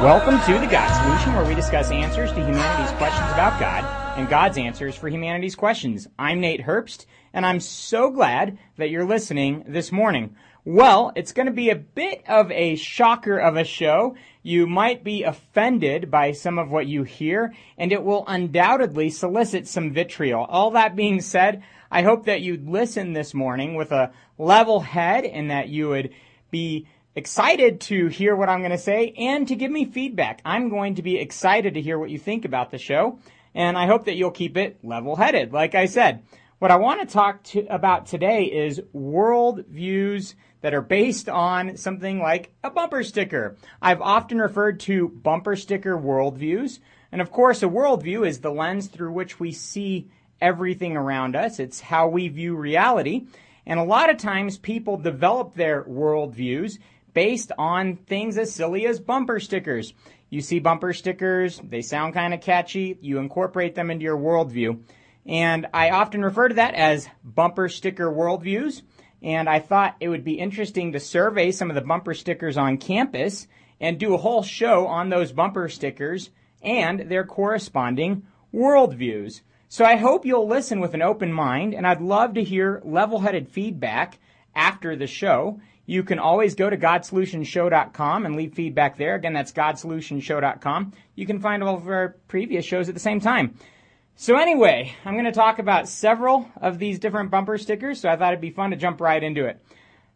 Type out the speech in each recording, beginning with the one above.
Welcome to The God Solution, where we discuss answers to humanity's questions about God and God's answers for humanity's questions. I'm Nate Herbst, and I'm so glad that you're listening this morning. Well, it's going to be a bit of a shocker of a show. You might be offended by some of what you hear, and it will undoubtedly solicit some vitriol. All that being said, I hope that you'd listen this morning with a level head and that you would be excited to hear what I'm going to say and to give me feedback. I'm going to be excited to hear what you think about the show, and I hope that you'll keep it level headed, like I said. What I want to talk to, about today is world views that are based on something like a bumper sticker. I've often referred to bumper sticker worldviews. And of course, a worldview is the lens through which we see everything around us. It's how we view reality. And a lot of times people develop their worldviews based on things as silly as bumper stickers. You see bumper stickers, they sound kind of catchy, you incorporate them into your worldview. And I often refer to that as bumper sticker worldviews. And I thought it would be interesting to survey some of the bumper stickers on campus and do a whole show on those bumper stickers and their corresponding worldviews. So I hope you'll listen with an open mind, and I'd love to hear level headed feedback after the show. You can always go to godsolutionshow.com and leave feedback there. Again, that's godsolutionshow.com. You can find all of our previous shows at the same time. So anyway, I'm going to talk about several of these different bumper stickers, so I thought it'd be fun to jump right into it.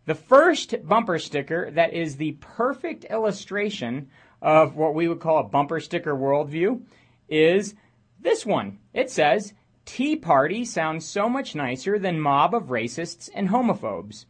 The first bumper sticker that is the perfect illustration of what we would call a bumper sticker worldview is this one. It says, Tea Party sounds so much nicer than mob of racists and homophobes.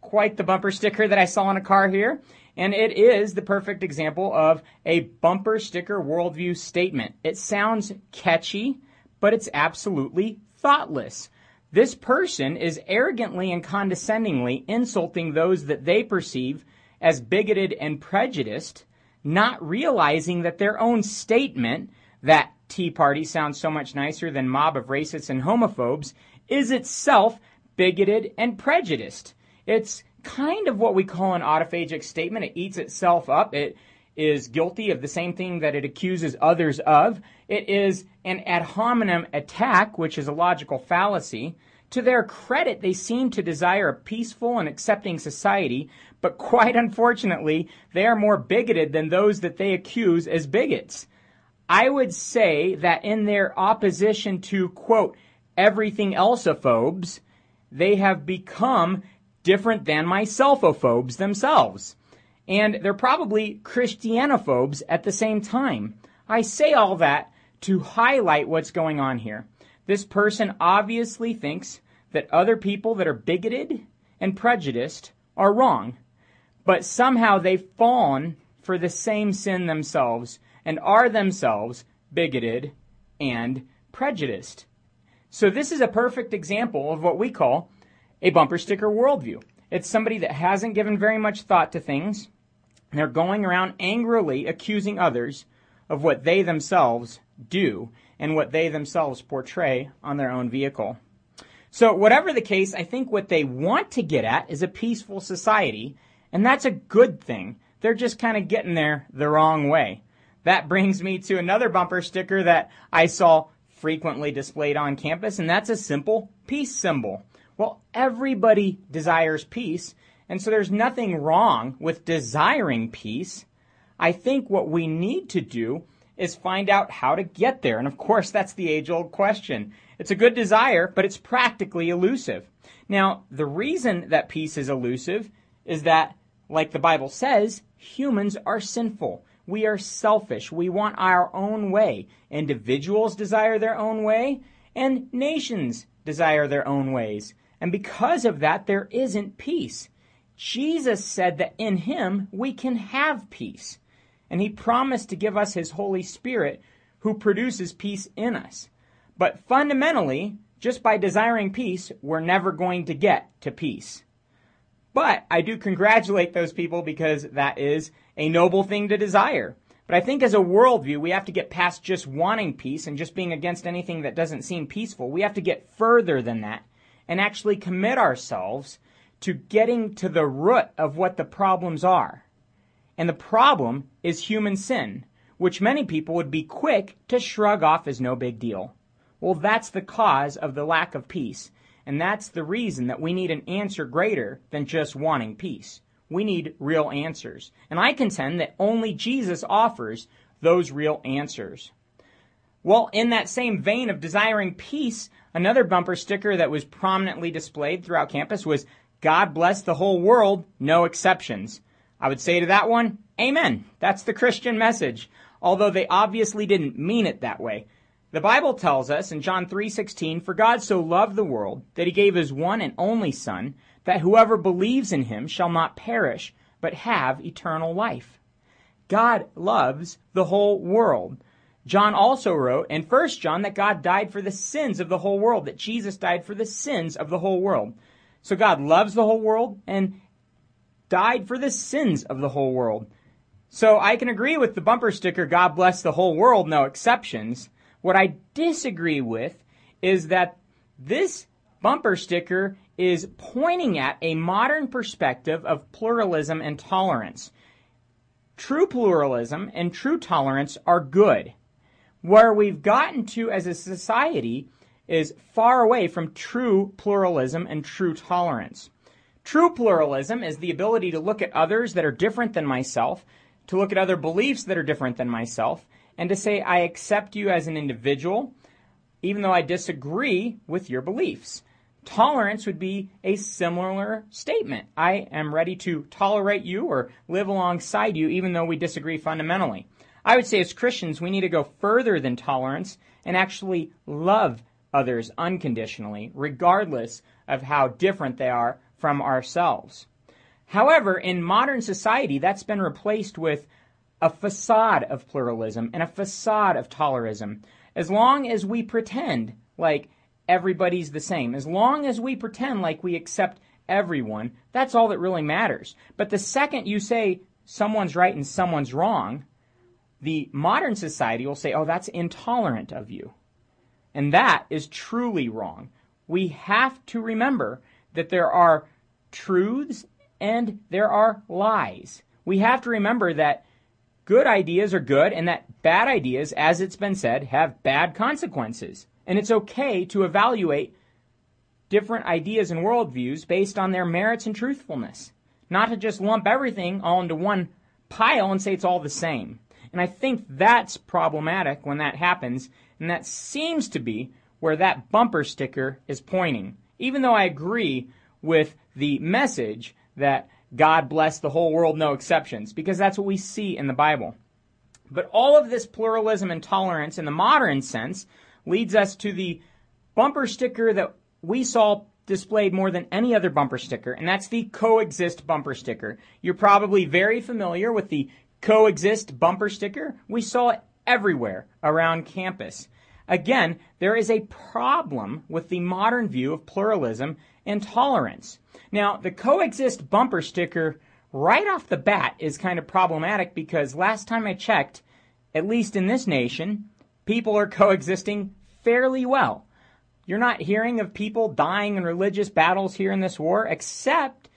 Quite the bumper sticker that I saw on a car here. And it is the perfect example of a bumper sticker worldview statement. It sounds catchy but it's absolutely thoughtless. This person is arrogantly and condescendingly insulting those that they perceive as bigoted and prejudiced, not realizing that their own statement that Tea Party sounds so much nicer than mob of racists and homophobes is itself bigoted and prejudiced. It's kind of what we call an autophagic statement. It eats itself up. It is guilty of the same thing that it accuses others of. It is an ad hominem attack, which is a logical fallacy. To their credit, they seem to desire a peaceful and accepting society, but quite unfortunately, they are more bigoted than those that they accuse as bigots. I would say that in their opposition to, quote, everything elseophobes, they have become different than myselfophobes themselves and they're probably Christianophobes at the same time. I say all that to highlight what's going on here. This person obviously thinks that other people that are bigoted and prejudiced are wrong, but somehow they've fallen for the same sin themselves and are themselves bigoted and prejudiced. So this is a perfect example of what we call a bumper sticker worldview. It's somebody that hasn't given very much thought to things, they're going around angrily accusing others of what they themselves do and what they themselves portray on their own vehicle. So, whatever the case, I think what they want to get at is a peaceful society, and that's a good thing. They're just kind of getting there the wrong way. That brings me to another bumper sticker that I saw frequently displayed on campus, and that's a simple peace symbol. Well, everybody desires peace, and so there's nothing wrong with desiring peace. I think what we need to do is find out how to get there. And of course, that's the age old question. It's a good desire, but it's practically elusive. Now, the reason that peace is elusive is that, like the Bible says, humans are sinful. We are selfish. We want our own way. Individuals desire their own way, and nations desire their own ways. And because of that, there isn't peace. Jesus said that in him we can have peace. And he promised to give us his Holy Spirit who produces peace in us. But fundamentally, just by desiring peace, we're never going to get to peace. But I do congratulate those people because that is a noble thing to desire. But I think as a worldview, we have to get past just wanting peace and just being against anything that doesn't seem peaceful. We have to get further than that and actually commit ourselves to getting to the root of what the problems are. And the problem is human sin, which many people would be quick to shrug off as no big deal. Well, that's the cause of the lack of peace. And that's the reason that we need an answer greater than just wanting peace. We need real answers. And I contend that only Jesus offers those real answers. Well, in that same vein of desiring peace, another bumper sticker that was prominently displayed throughout campus was God bless the whole world, no exceptions. I would say to that one, Amen. That's the Christian message. Although they obviously didn't mean it that way. The Bible tells us in John 3:16, "For God so loved the world that he gave his one and only son, that whoever believes in him shall not perish, but have eternal life." God loves the whole world. John also wrote in 1 John that God died for the sins of the whole world, that Jesus died for the sins of the whole world. So God loves the whole world and died for the sins of the whole world. So I can agree with the bumper sticker, God bless the whole world, no exceptions. What I disagree with is that this bumper sticker is pointing at a modern perspective of pluralism and tolerance. True pluralism and true tolerance are good. Where we've gotten to as a society is far away from true pluralism and true tolerance. True pluralism is the ability to look at others that are different than myself, to look at other beliefs that are different than myself, and to say, I accept you as an individual, even though I disagree with your beliefs. Tolerance would be a similar statement. I am ready to tolerate you or live alongside you, even though we disagree fundamentally. I would say as Christians, we need to go further than tolerance and actually love others unconditionally, regardless of how different they are from ourselves. However, in modern society, that's been replaced with a facade of pluralism and a facade of tolerism. As long as we pretend like everybody's the same, as long as we pretend like we accept everyone, that's all that really matters. But the second you say someone's right and someone's wrong, the modern society will say, oh, that's intolerant of you. And that is truly wrong. We have to remember that there are truths and there are lies. We have to remember that good ideas are good and that bad ideas, as it's been said, have bad consequences. And it's okay to evaluate different ideas and worldviews based on their merits and truthfulness. Not to just lump everything all into one pile and say it's all the same. And I think that's problematic when that happens, and that seems to be where that bumper sticker is pointing. Even though I agree with the message that God bless the whole world, no exceptions, because that's what we see in the Bible. But all of this pluralism and tolerance in the modern sense leads us to the bumper sticker that we saw displayed more than any other bumper sticker, and that's the coexist bumper sticker. You're probably very familiar with the coexist bumper sticker. We saw it everywhere around campus. Again, there is a problem with the modern view of pluralism and tolerance. Now, the coexist bumper sticker right off the bat is kind of problematic because last time I checked, at least in this nation, people are coexisting fairly well. You're not hearing of people dying in religious battles here in this war, except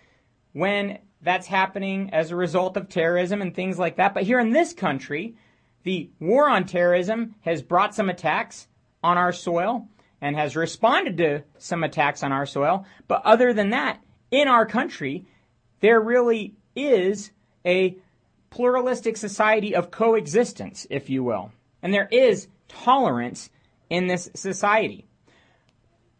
when that's happening as a result of terrorism and things like that. But here in this country, the war on terrorism has brought some attacks on our soil and has responded to some attacks on our soil. But other than that, in our country, there really is a pluralistic society of coexistence, if you will. And there is tolerance in this society.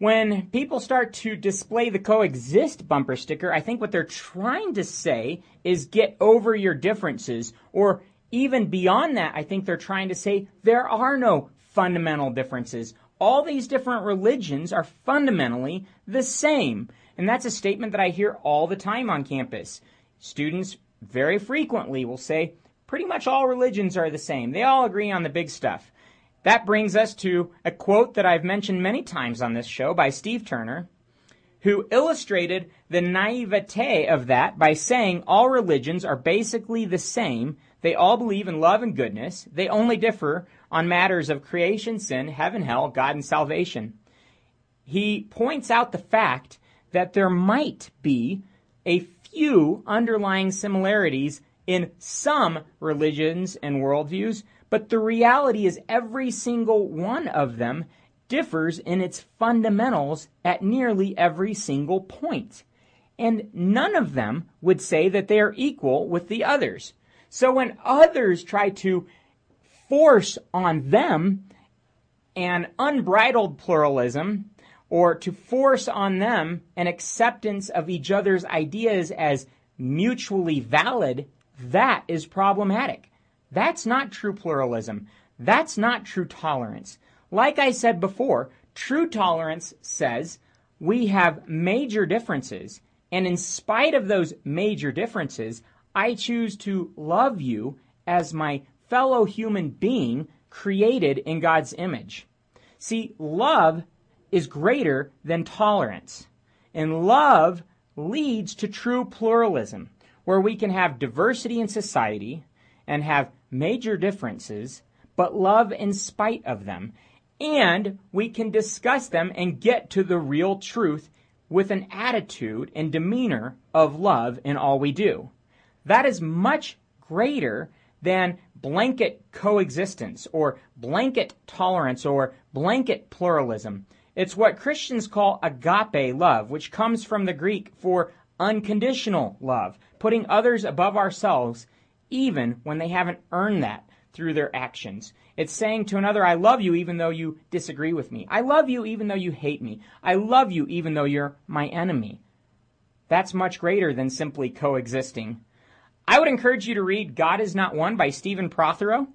When people start to display the coexist bumper sticker, I think what they're trying to say is get over your differences. Or even beyond that, I think they're trying to say there are no fundamental differences. All these different religions are fundamentally the same. And that's a statement that I hear all the time on campus. Students very frequently will say, pretty much all religions are the same. They all agree on the big stuff. That brings us to a quote that I've mentioned many times on this show by Steve Turner, who illustrated the naivete of that by saying all religions are basically the same. They all believe in love and goodness. They only differ on matters of creation, sin, heaven, hell, God, and salvation. He points out the fact that there might be a few underlying similarities in some religions and worldviews, but the reality is every single one of them differs in its fundamentals at nearly every single point. And none of them would say that they are equal with the others. So when others try to force on them an unbridled pluralism or to force on them an acceptance of each other's ideas as mutually valid, that is problematic. That's not true pluralism. That's not true tolerance. Like I said before, true tolerance says we have major differences, and in spite of those major differences, I choose to love you as my fellow human being created in God's image. See, love is greater than tolerance. And love leads to true pluralism, where we can have diversity in society and have major differences, but love in spite of them. And we can discuss them and get to the real truth with an attitude and demeanor of love in all we do. That is much greater than blanket coexistence or blanket tolerance or blanket pluralism. It's what Christians call agape love, which comes from the Greek for unconditional love, putting others above ourselves even when they haven't earned that through their actions. It's saying to another, I love you even though you disagree with me. I love you even though you hate me. I love you even though you're my enemy. That's much greater than simply coexisting. I would encourage you to read God is Not One by Stephen Prothero.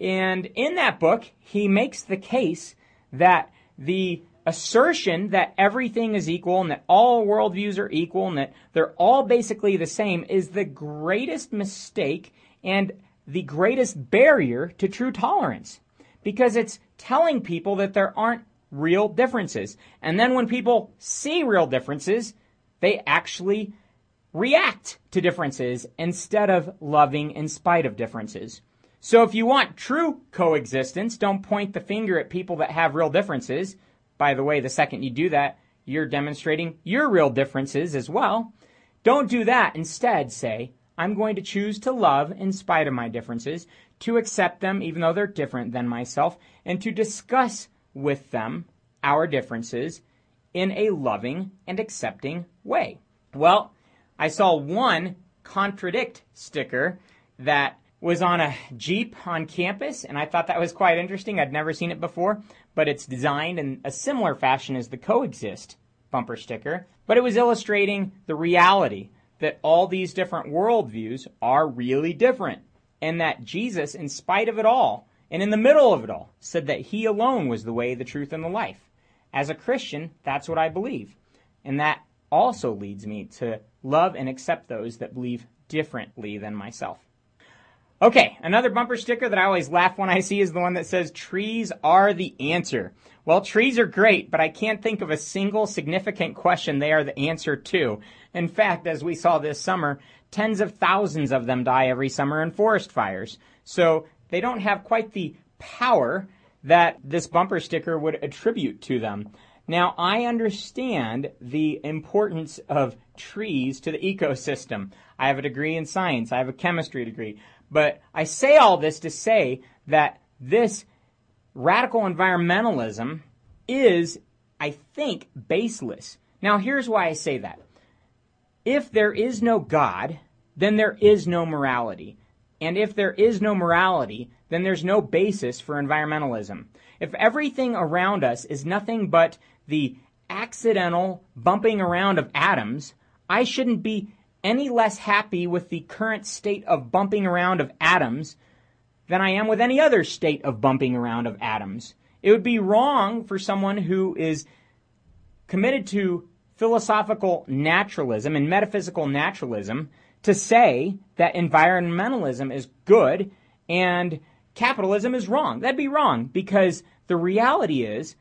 And in that book, he makes the case that the assertion that everything is equal and that all worldviews are equal and that they're all basically the same is the greatest mistake and the greatest barrier to true tolerance because it's telling people that there aren't real differences. And then when people see real differences, they actually react to differences instead of loving in spite of differences. So if you want true coexistence, don't point the finger at people that have real differences. By the way, the second you do that, you're demonstrating your real differences as well. Don't do that. Instead, say, I'm going to choose to love in spite of my differences, to accept them even though they're different than myself, and to discuss with them our differences in a loving and accepting way. Well, I saw one contradict sticker that was on a Jeep on campus, and I thought that was quite interesting. I'd never seen it before, but it's designed in a similar fashion as the Coexist bumper sticker. But it was illustrating the reality that all these different worldviews are really different, and that Jesus, in spite of it all, and in the middle of it all, said that He alone was the way, the truth, and the life. As a Christian, that's what I believe. And that also leads me to love and accept those that believe differently than myself. Okay, another bumper sticker that I always laugh when I see is the one that says trees are the answer. Well, trees are great, but I can't think of a single significant question they are the answer to. In fact, as we saw this summer, tens of thousands of them die every summer in forest fires. So they don't have quite the power that this bumper sticker would attribute to them. Now, I understand the importance of trees to the ecosystem. I have a degree in science. I have a chemistry degree. But I say all this to say that this radical environmentalism is, I think, baseless. Now, here's why I say that. If there is no God, then there is no morality. And if there is no morality, then there's no basis for environmentalism. If everything around us is nothing but the accidental bumping around of atoms, I shouldn't be any less happy with the current state of bumping around of atoms than I am with any other state of bumping around of atoms. It would be wrong for someone who is committed to philosophical naturalism and metaphysical naturalism to say that environmentalism is good and capitalism is wrong. That'd be wrong because the reality is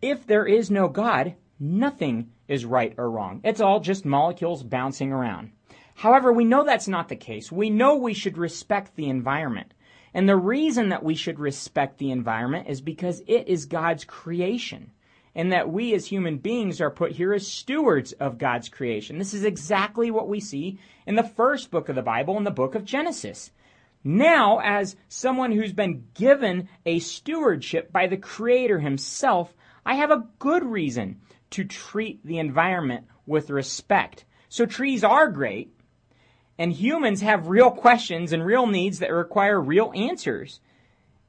if there is no God, nothing is right or wrong. It's all just molecules bouncing around. However, we know that's not the case. We know we should respect the environment. And the reason that we should respect the environment is because it is God's creation. and that we as human beings are put here as stewards of God's creation. This is exactly what we see in the first book of the Bible, in the book of Genesis. Now, as someone who's been given a stewardship by the Creator Himself, I have a good reason to treat the environment with respect. So trees are great, and humans have real questions and real needs that require real answers.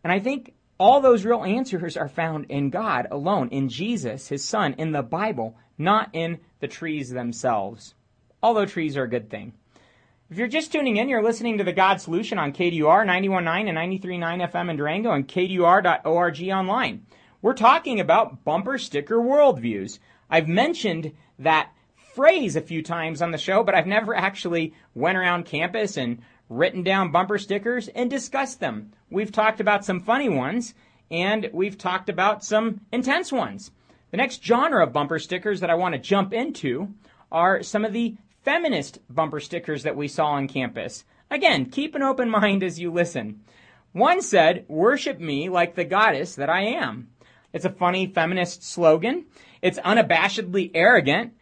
And I think all those real answers are found in God alone, in Jesus, His Son, in the Bible, not in the trees themselves. Although trees are a good thing. If you're just tuning in, you're listening to the God Solution on KDUR 91.9 and 93.9 FM in Durango and KDUR.org online. We're talking about bumper sticker worldviews. I've mentioned that phrase a few times on the show, but I've never actually went around campus and written down bumper stickers and discussed them. We've talked about some funny ones and we've talked about some intense ones. The next genre of bumper stickers that I want to jump into are some of the feminist bumper stickers that we saw on campus. Again, keep an open mind as you listen. One said, worship me like the goddess that I am. It's a funny feminist slogan. It's unabashedly arrogant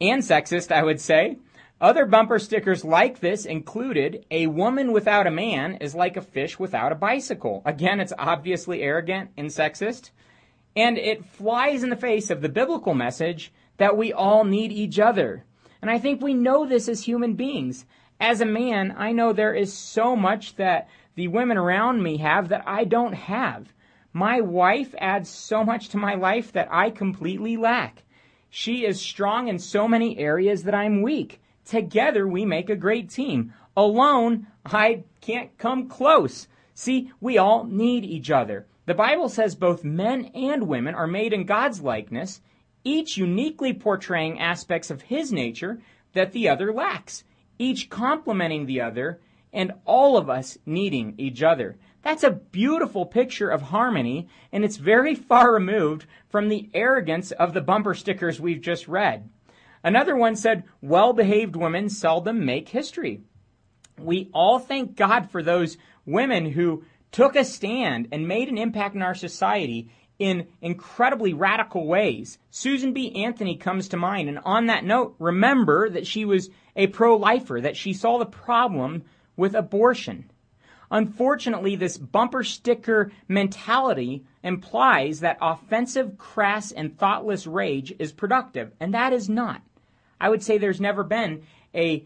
and sexist, I would say. Other bumper stickers like this included a woman without a man is like a fish without a bicycle. Again, it's obviously arrogant and sexist. And it flies in the face of the biblical message that we all need each other. And I think we know this as human beings. As a man, I know there is so much that the women around me have that I don't have. My wife adds so much to my life that I completely lack. She is strong in so many areas that I'm weak. Together we make a great team. Alone, I can't come close. See, we all need each other. The Bible says both men and women are made in God's likeness, each uniquely portraying aspects of his nature that the other lacks, each complementing the other, and all of us needing each other. That's a beautiful picture of harmony, and it's very far removed from the arrogance of the bumper stickers we've just read. Another one said, well behaved women seldom make history. We all thank God for those women who took a stand and made an impact in our society in incredibly radical ways. Susan B. Anthony comes to mind. And on that note, remember that she was a pro-lifer, that she saw the problem with abortion. Unfortunately, this bumper sticker mentality implies that offensive, crass, and thoughtless rage is productive, and that is not. I would say there's never been a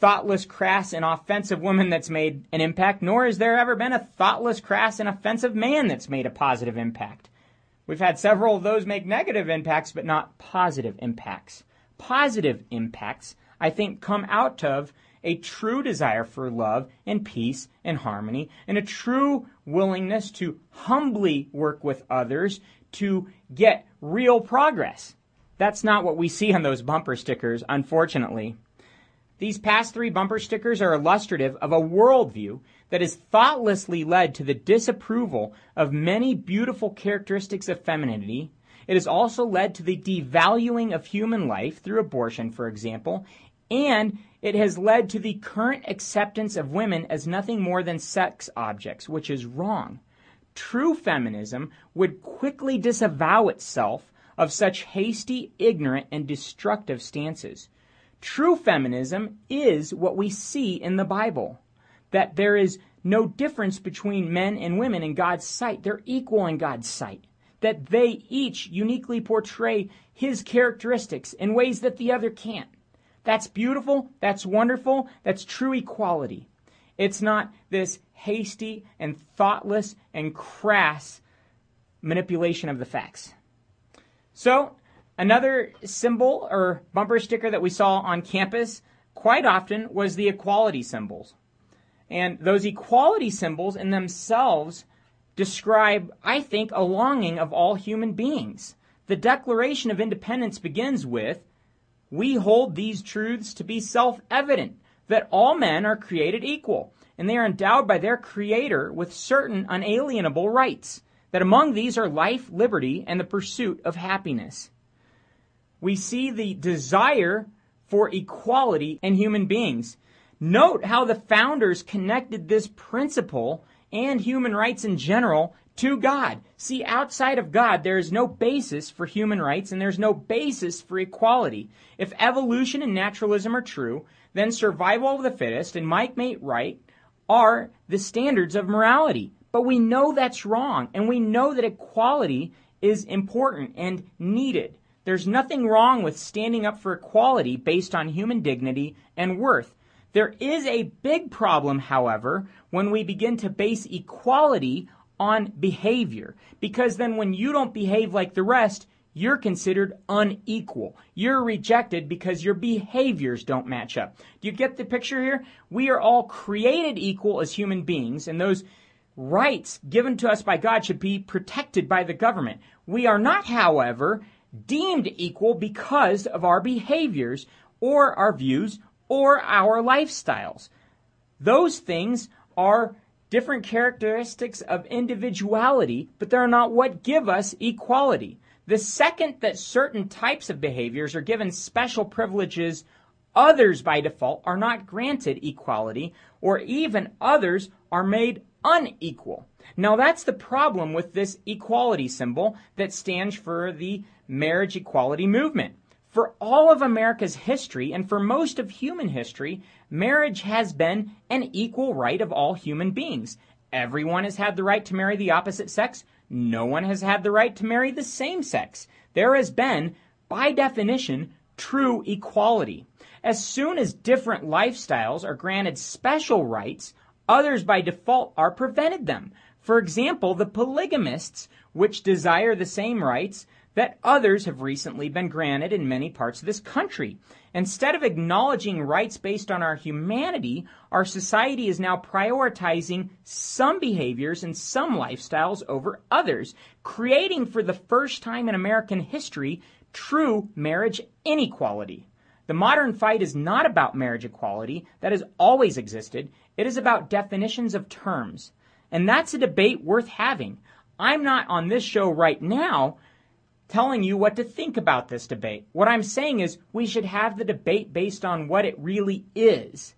thoughtless, crass, and offensive woman that's made an impact, nor has there ever been a thoughtless, crass, and offensive man that's made a positive impact. We've had several of those make negative impacts, but not positive impacts. Positive impacts, I think, come out of a true desire for love and peace and harmony, and a true willingness to humbly work with others to get real progress. That's not what we see on those bumper stickers, unfortunately. These past three bumper stickers are illustrative of a worldview that has thoughtlessly led to the disapproval of many beautiful characteristics of femininity. It has also led to the devaluing of human life through abortion, for example, and it has led to the current acceptance of women as nothing more than sex objects, which is wrong. True feminism would quickly disavow itself of such hasty, ignorant, and destructive stances. True feminism is what we see in the Bible. That there is no difference between men and women in God's sight. They're equal in God's sight. That they each uniquely portray His characteristics in ways that the other can't. That's beautiful. That's wonderful. That's true equality. It's not this hasty and thoughtless and crass manipulation of the facts. So, another symbol or bumper sticker that we saw on campus quite often was the equality symbols. And those equality symbols in themselves describe, I think, a longing of all human beings. The Declaration of Independence begins with, we hold these truths to be self-evident, that all men are created equal, and they are endowed by their Creator with certain unalienable rights that among these are life, liberty, and the pursuit of happiness. We see the desire for equality in human beings. Note how the founders connected this principle and human rights in general to God. See, outside of God, there is no basis for human rights and there's no basis for equality. If evolution and naturalism are true, then survival of the fittest and Mike mate right are the standards of morality. But we know that's wrong, and we know that equality is important and needed. There's nothing wrong with standing up for equality based on human dignity and worth. There is a big problem, however, when we begin to base equality on behavior. Because then when you don't behave like the rest, you're considered unequal. You're rejected because your behaviors don't match up. Do you get the picture here? We are all created equal as human beings, and those rights given to us by God should be protected by the government. We are not, however, deemed equal because of our behaviors or our views or our lifestyles. Those things are different characteristics of individuality, but they're not what give us equality. The second that certain types of behaviors are given special privileges, others by default are not granted equality, or even others are made unequal. Now that's the problem with this equality symbol that stands for the marriage equality movement. For all of America's history and for most of human history, marriage has been an equal right of all human beings. Everyone has had the right to marry the opposite sex. No one has had the right to marry the same sex. There has been, by definition, true equality. As soon as different lifestyles are granted special rights, others by default are prevented them. For example, the polygamists, which desire the same rights that others have recently been granted in many parts of this country. Instead of acknowledging rights based on our humanity, our society is now prioritizing some behaviors and some lifestyles over others, creating for the first time in American history true marriage inequality. The modern fight is not about marriage equality that has always existed. It is about definitions of terms. And that's a debate worth having. I'm not on this show right now telling you what to think about this debate. What I'm saying is we should have the debate based on what it really is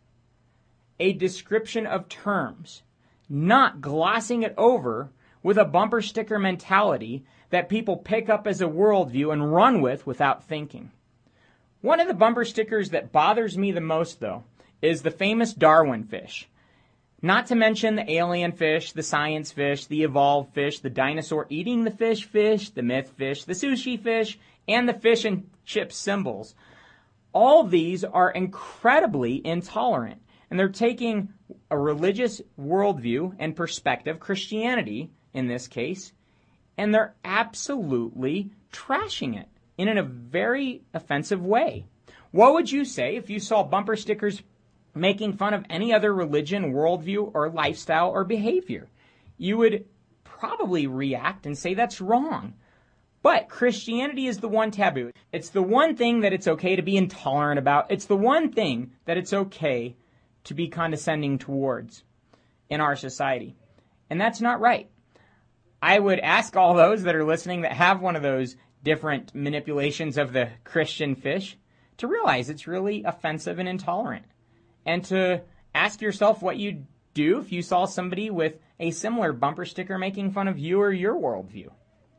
a description of terms, not glossing it over with a bumper sticker mentality that people pick up as a worldview and run with without thinking. One of the bumper stickers that bothers me the most, though, is the famous Darwin fish. Not to mention the alien fish, the science fish, the evolved fish, the dinosaur eating the fish fish, the myth fish, the sushi fish, and the fish and chip symbols. All these are incredibly intolerant, and they're taking a religious worldview and perspective, Christianity in this case, and they're absolutely trashing it in a very offensive way. What would you say if you saw bumper stickers making fun of any other religion, worldview, or lifestyle or behavior. You would probably react and say that's wrong. But Christianity is the one taboo. It's the one thing that it's okay to be intolerant about. It's the one thing that it's okay to be condescending towards in our society. And that's not right. I would ask all those that are listening that have one of those different manipulations of the Christian fish to realize it's really offensive and intolerant and to ask yourself what you'd do if you saw somebody with a similar bumper sticker making fun of you or your worldview.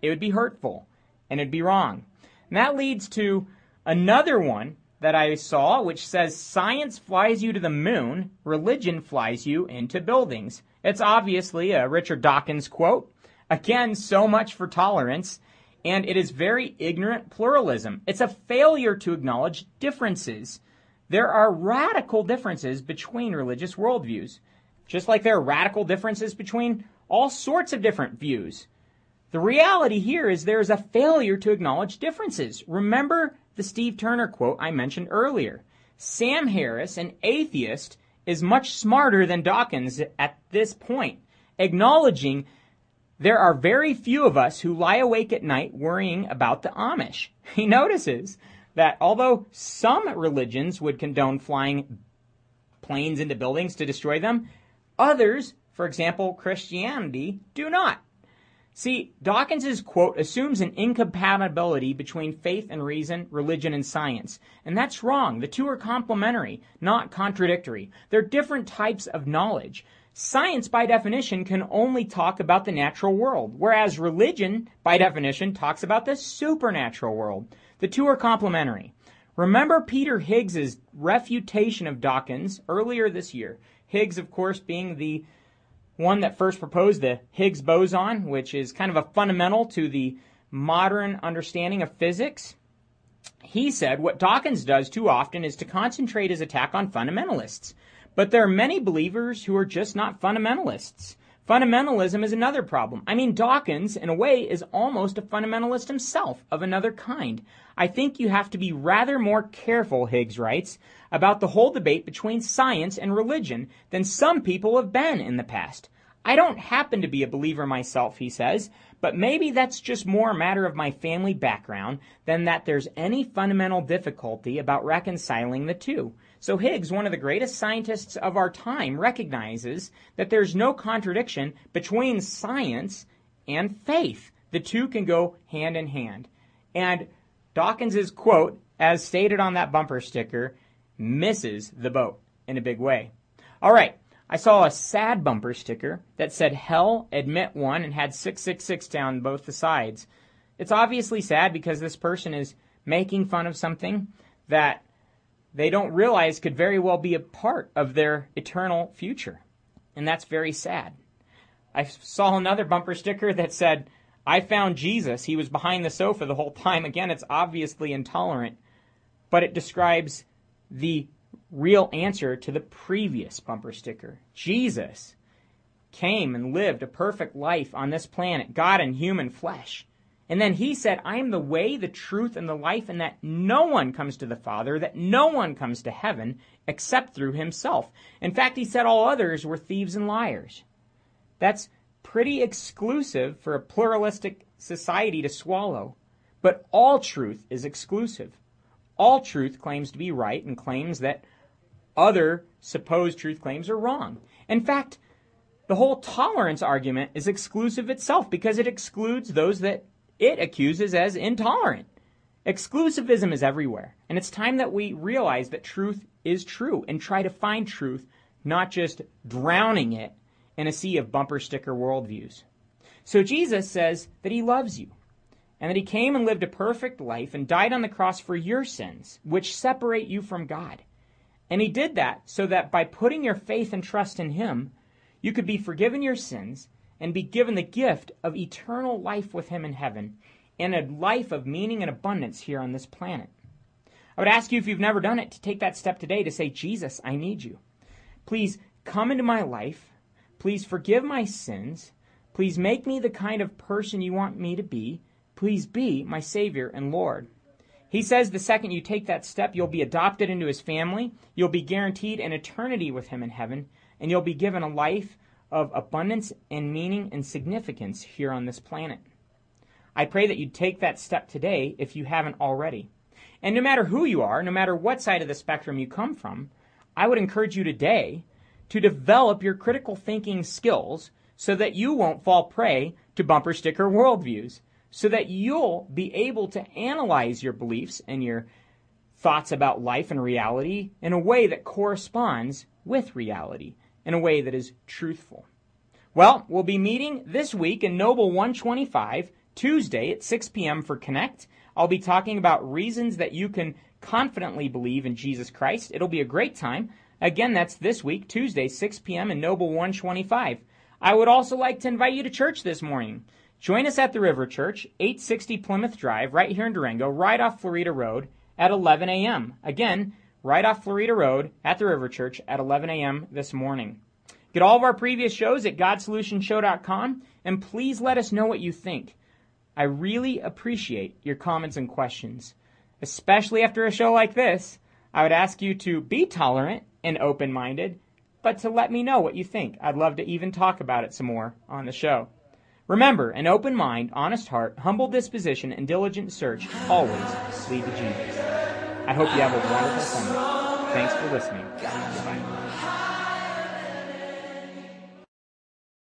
It would be hurtful and it'd be wrong. And that leads to another one that I saw, which says science flies you to the moon, religion flies you into buildings. It's obviously a Richard Dawkins quote. Again, so much for tolerance. And it is very ignorant pluralism. It's a failure to acknowledge differences. There are radical differences between religious worldviews, just like there are radical differences between all sorts of different views. The reality here is there is a failure to acknowledge differences. Remember the Steve Turner quote I mentioned earlier. Sam Harris, an atheist, is much smarter than Dawkins at this point, acknowledging there are very few of us who lie awake at night worrying about the Amish. He notices that although some religions would condone flying planes into buildings to destroy them, others, for example, Christianity, do not. See, Dawkins's quote assumes an incompatibility between faith and reason, religion and science. And that's wrong. The two are complementary, not contradictory. They're different types of knowledge. Science, by definition, can only talk about the natural world, whereas religion, by definition, talks about the supernatural world. The two are complementary. Remember Peter Higgs's refutation of Dawkins earlier this year. Higgs, of course, being the one that first proposed the Higgs boson, which is kind of a fundamental to the modern understanding of physics. He said what Dawkins does too often is to concentrate his attack on fundamentalists. But there are many believers who are just not fundamentalists. Fundamentalism is another problem. I mean, Dawkins, in a way, is almost a fundamentalist himself of another kind. I think you have to be rather more careful, Higgs writes, about the whole debate between science and religion than some people have been in the past. I don't happen to be a believer myself, he says, but maybe that's just more a matter of my family background than that there's any fundamental difficulty about reconciling the two. So Higgs, one of the greatest scientists of our time, recognizes that there's no contradiction between science and faith. The two can go hand in hand. And Dawkins's quote, as stated on that bumper sticker, misses the boat in a big way. All right. I saw a sad bumper sticker that said hell admit one and had 666 down both the sides. It's obviously sad because this person is making fun of something that they don't realize could very well be a part of their eternal future. And that's very sad. I saw another bumper sticker that said, I found Jesus. He was behind the sofa the whole time. Again, it's obviously intolerant, but it describes the real answer to the previous bumper sticker. Jesus came and lived a perfect life on this planet, God in human flesh. And then he said, I am the way, the truth, and the life, and that no one comes to the Father, that no one comes to heaven except through himself. In fact, he said all others were thieves and liars. That's pretty exclusive for a pluralistic society to swallow. But all truth is exclusive. All truth claims to be right and claims that other supposed truth claims are wrong. In fact, the whole tolerance argument is exclusive itself because it excludes those that it accuses as intolerant. Exclusivism is everywhere, and it's time that we realize that truth is true and try to find truth, not just drowning it in a sea of bumper sticker worldviews. So Jesus says that he loves you, and that he came and lived a perfect life and died on the cross for your sins, which separate you from God. And he did that so that by putting your faith and trust in him, you could be forgiven your sins and be given the gift of eternal life with Him in heaven and a life of meaning and abundance here on this planet. I would ask you, if you've never done it, to take that step today to say, Jesus, I need you. Please come into my life. Please forgive my sins. Please make me the kind of person you want me to be. Please be my Savior and Lord. He says the second you take that step, you'll be adopted into his family, you'll be guaranteed an eternity with him in heaven, and you'll be given a life of abundance and meaning and significance here on this planet. I pray that you take that step today if you haven't already. And no matter who you are, no matter what side of the spectrum you come from, I would encourage you today to develop your critical thinking skills so that you won't fall prey to bumper sticker worldviews, so that you'll be able to analyze your beliefs and your thoughts about life and reality in a way that corresponds with reality in a way that is truthful. Well, we'll be meeting this week in Noble 125, Tuesday at 6 p.m. for Connect. I'll be talking about reasons that you can confidently believe in Jesus Christ. It'll be a great time. Again, that's this week, Tuesday, 6 p.m. in Noble 125. I would also like to invite you to church this morning. Join us at the River Church, 860 Plymouth Drive, right here in Durango, right off Florida Road at 11 a.m. Again, right off Florida Road at the River Church at 11 a.m. this morning. Get all of our previous shows at GodSolutionShow.com and please let us know what you think. I really appreciate your comments and questions. Especially after a show like this, I would ask you to be tolerant and open minded, but to let me know what you think. I'd love to even talk about it some more on the show. Remember, an open mind, honest heart, humble disposition, and diligent search always lead to Jesus. I hope you have a wonderful Sunday. Thanks for listening. Goodbye.